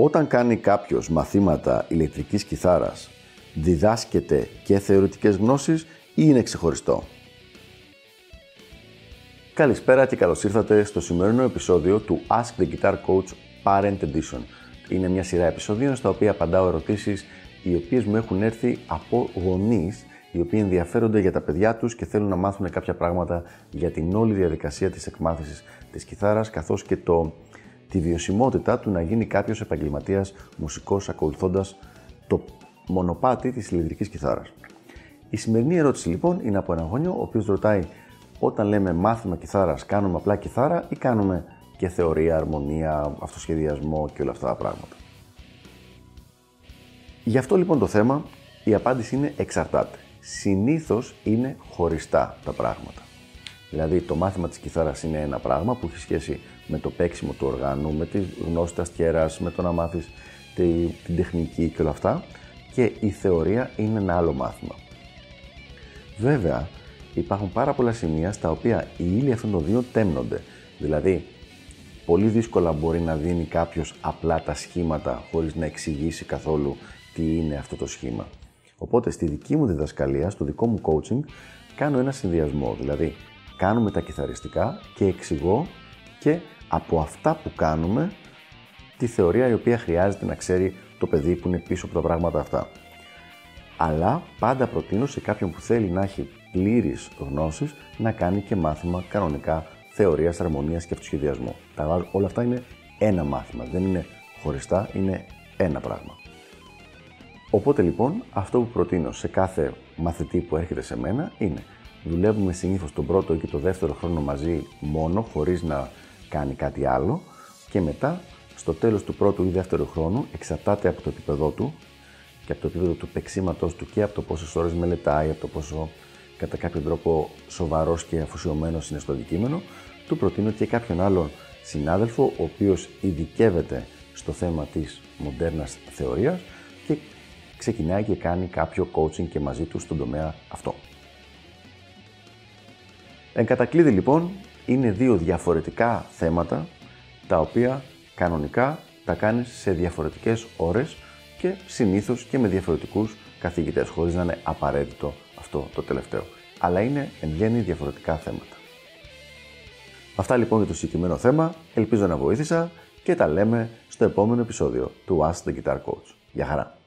Όταν κάνει κάποιος μαθήματα ηλεκτρικής κιθάρας, διδάσκεται και θεωρητικές γνώσεις ή είναι ξεχωριστό; Καλησπέρα και καλώς ήρθατε στο σημερινό επεισόδιο του Ask the Guitar Coach Parent Edition. Είναι μια σειρά επεισοδίων στα οποία απαντάω ερωτήσεις οι οποίες μου έχουν έρθει από γονείς οι οποίοι ενδιαφέρονται για τα παιδιά τους και θέλουν να μάθουν κάποια πράγματα για την όλη διαδικασία της εκμάθησης της κιθάρας καθώς και το τη βιωσιμότητα του να γίνει κάποιος επαγγελματίας μουσικός ακολουθώντας το μονοπάτι της ηλεκτρικής κιθάρας. Η σημερινή ερώτηση λοιπόν είναι από ένα γονιό, ο οποίος ρωτάει όταν λέμε μάθημα κιθάρας κάνουμε απλά κιθάρα ή κάνουμε και θεωρία, αρμονία, αυτοσχεδιασμό και όλα αυτά τα πράγματα; Γι' αυτό λοιπόν το θέμα η απάντηση είναι εξαρτάται. Συνήθως είναι χωριστά τα πράγματα. Δηλαδή το μάθημα της κιθάρας είναι ένα πράγμα που έχει σχέση με το παίξιμο του οργάνου, με τη γνώση της αστιέρας, με το να μάθεις τη, την τεχνική και όλα αυτά και η θεωρία είναι ένα άλλο μάθημα. Βέβαια, υπάρχουν πάρα πολλά σημεία στα οποία οι ύλοι αυτών των δύο τέμνονται. Δηλαδή, πολύ δύσκολα μπορεί να δίνει κάποιος απλά τα σχήματα χωρίς να εξηγήσει καθόλου τι είναι αυτό το σχήμα. Οπότε στη δική μου διδασκαλία, στο δικό μου coaching, κάνω ένα συνδυασμό. Δηλαδή, κάνουμε τα κιθαριστικά και εξηγώ και από αυτά που κάνουμε τη θεωρία η οποία χρειάζεται να ξέρει το παιδί που είναι πίσω από τα πράγματα αυτά. Αλλά πάντα προτείνω σε κάποιον που θέλει να έχει πλήρεις γνώσεις να κάνει και μάθημα κανονικά θεωρίας, αρμονίας και αυτοσχεδιασμού. Τα, όλα αυτά είναι ένα μάθημα, δεν είναι χωριστά, είναι ένα πράγμα. Οπότε λοιπόν, αυτό που προτείνω σε κάθε μαθητή που έρχεται σε μένα είναι δουλεύουμε συνήθως τον πρώτο ή και το δεύτερο χρόνο μαζί μόνο, χωρίς να κάνει κάτι άλλο και μετά στο τέλος του πρώτου ή δεύτερου χρόνου εξαρτάται από το επίπεδό του και από το επίπεδο του παίξήματός του και από το πόσες ώρες μελετάει, από το πόσο κατά κάποιο τρόπο σοβαρός και αφοσιωμένος είναι στο αντικείμενο, του προτείνω και κάποιον άλλον συνάδελφο ο οποίος ειδικεύεται στο θέμα της μοντέρνας θεωρίας και ξεκινάει και κάνει κάποιο coaching και μαζί του στον τομέα αυτό. Εν κατακλείδη λοιπόν, είναι δύο διαφορετικά θέματα τα οποία κανονικά τα κάνεις σε διαφορετικές ώρες και συνήθως και με διαφορετικούς καθηγητές, χωρίς να είναι απαραίτητο αυτό το τελευταίο. Αλλά είναι εν γέννη διαφορετικά θέματα. Αυτά λοιπόν για το συγκεκριμένο θέμα, ελπίζω να βοήθησα και τα λέμε στο επόμενο επεισόδιο του Ask the Guitar Coach. Γεια χαρά!